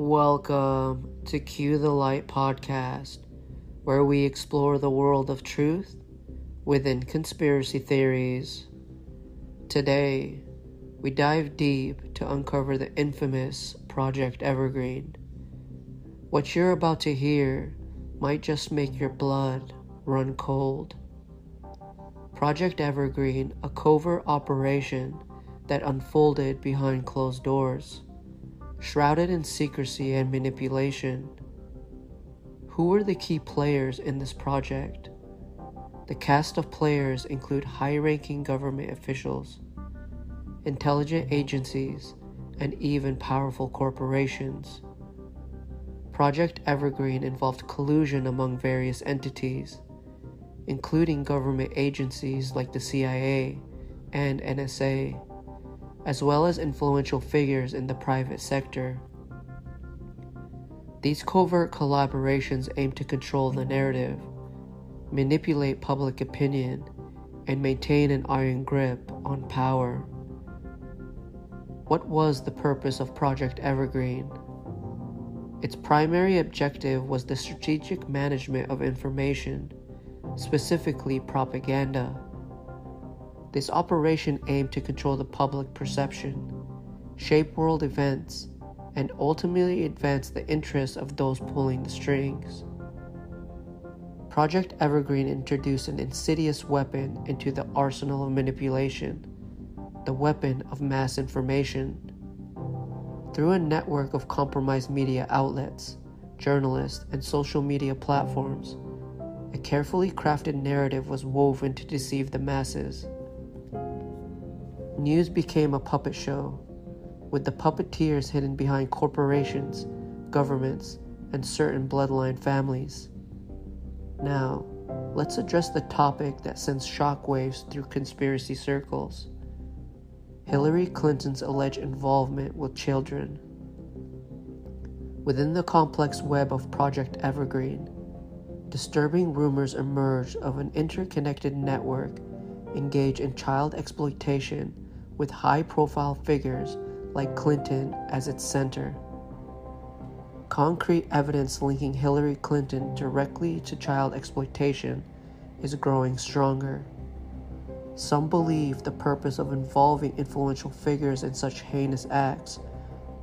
Welcome to Cue the Light podcast, where we explore the world of truth within conspiracy theories. Today, we dive deep to uncover the infamous Project Evergreen. What you're about to hear might just make your blood run cold. Project Evergreen, a covert operation that unfolded behind closed doors, shrouded in secrecy and manipulation. Who were the key players in this project? The cast of players include high ranking government officials, intelligent agencies, and even powerful corporations. Project Evergreen involved collusion among various entities including government agencies like the CIA and NSA, as well as influential figures in the private sector. These covert collaborations aim to control the narrative, manipulate public opinion, and maintain an iron grip on power. What was the purpose of Project Evergreen? Its primary objective was the strategic management of information specifically propaganda. This operation aimed to control the public perception, shape world events, and ultimately advance the interests of those pulling the strings. Project Evergreen introduced an insidious weapon into the arsenal of manipulation the weapon of mass information. Through a network of compromised media outlets, journalists, and social media platforms, a carefully crafted narrative was woven to deceive the masses. News became a puppet show, with the puppeteers hidden behind corporations, governments, and certain bloodline families. Now, let's address the topic that sends shockwaves through conspiracy circles Hillary Clinton's alleged involvement with children. Within the complex web of Project Evergreen, disturbing rumors emerged of an interconnected network engaged in child exploitation with high profile figures like Clinton as its center. Concrete evidence linking Hillary Clinton directly to child exploitation is growing stronger. Some believe the purpose of involving influential figures in such heinous acts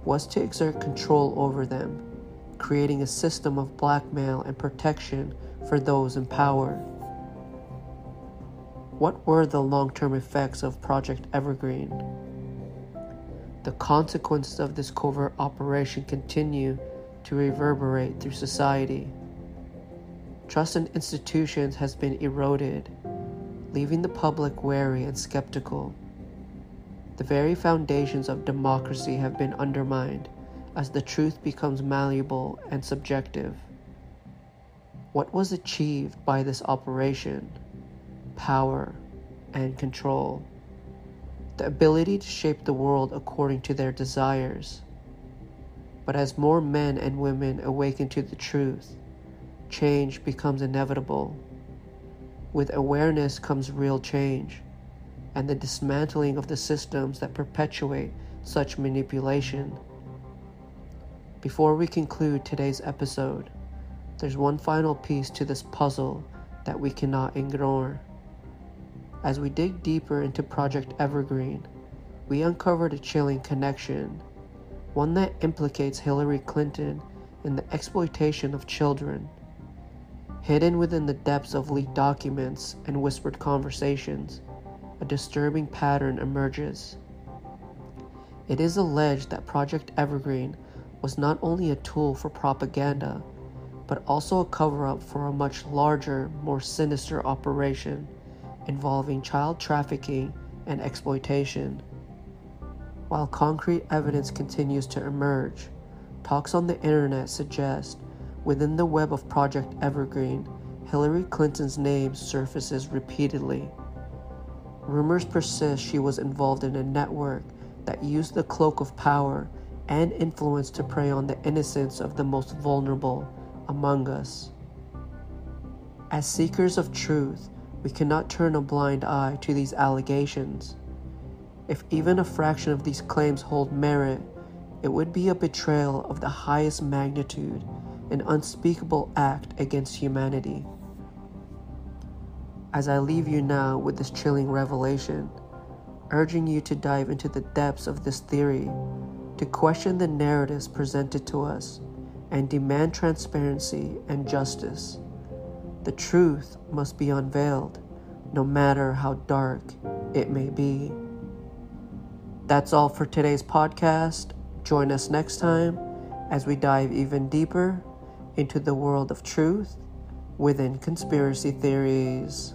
was to exert control over them creating a system of blackmail and protection for those in power. What were the long term effects of Project Evergreen? The consequences of this covert operation continue to reverberate through society. Trust in institutions has been eroded, leaving the public wary and skeptical. The very foundations of democracy have been undermined as the truth becomes malleable and subjective. What was achieved by this operation? Power and control. The ability to shape the world according to their desires. But as more men and women awaken to the truth, change becomes inevitable. With awareness comes real change, and the dismantling of the systems that perpetuate such manipulation. Before we conclude today's episode, there's one final piece to this puzzle that we cannot ignore. As we dig deeper into Project Evergreen, we uncovered a chilling connection, one that implicates Hillary Clinton in the exploitation of children. Hidden within the depths of leaked documents and whispered conversations, a disturbing pattern emerges. It is alleged that Project Evergreen was not only a tool for propaganda, but also a cover up for a much larger, more sinister operation involving child trafficking and exploitation. While concrete evidence continues to emerge, talks on the internet suggest within the web of Project Evergreen, Hillary Clinton's name surfaces repeatedly. Rumors persist she was involved in a network that used the cloak of power and influence to prey on the innocence of the most vulnerable among us. As seekers of truth, we cannot turn a blind eye to these allegations. If even a fraction of these claims hold merit, it would be a betrayal of the highest magnitude, an unspeakable act against humanity. As I leave you now with this chilling revelation, urging you to dive into the depths of this theory, to question the narratives presented to us, and demand transparency and justice. The truth must be unveiled, no matter how dark it may be. That's all for today's podcast. Join us next time as we dive even deeper into the world of truth within conspiracy theories.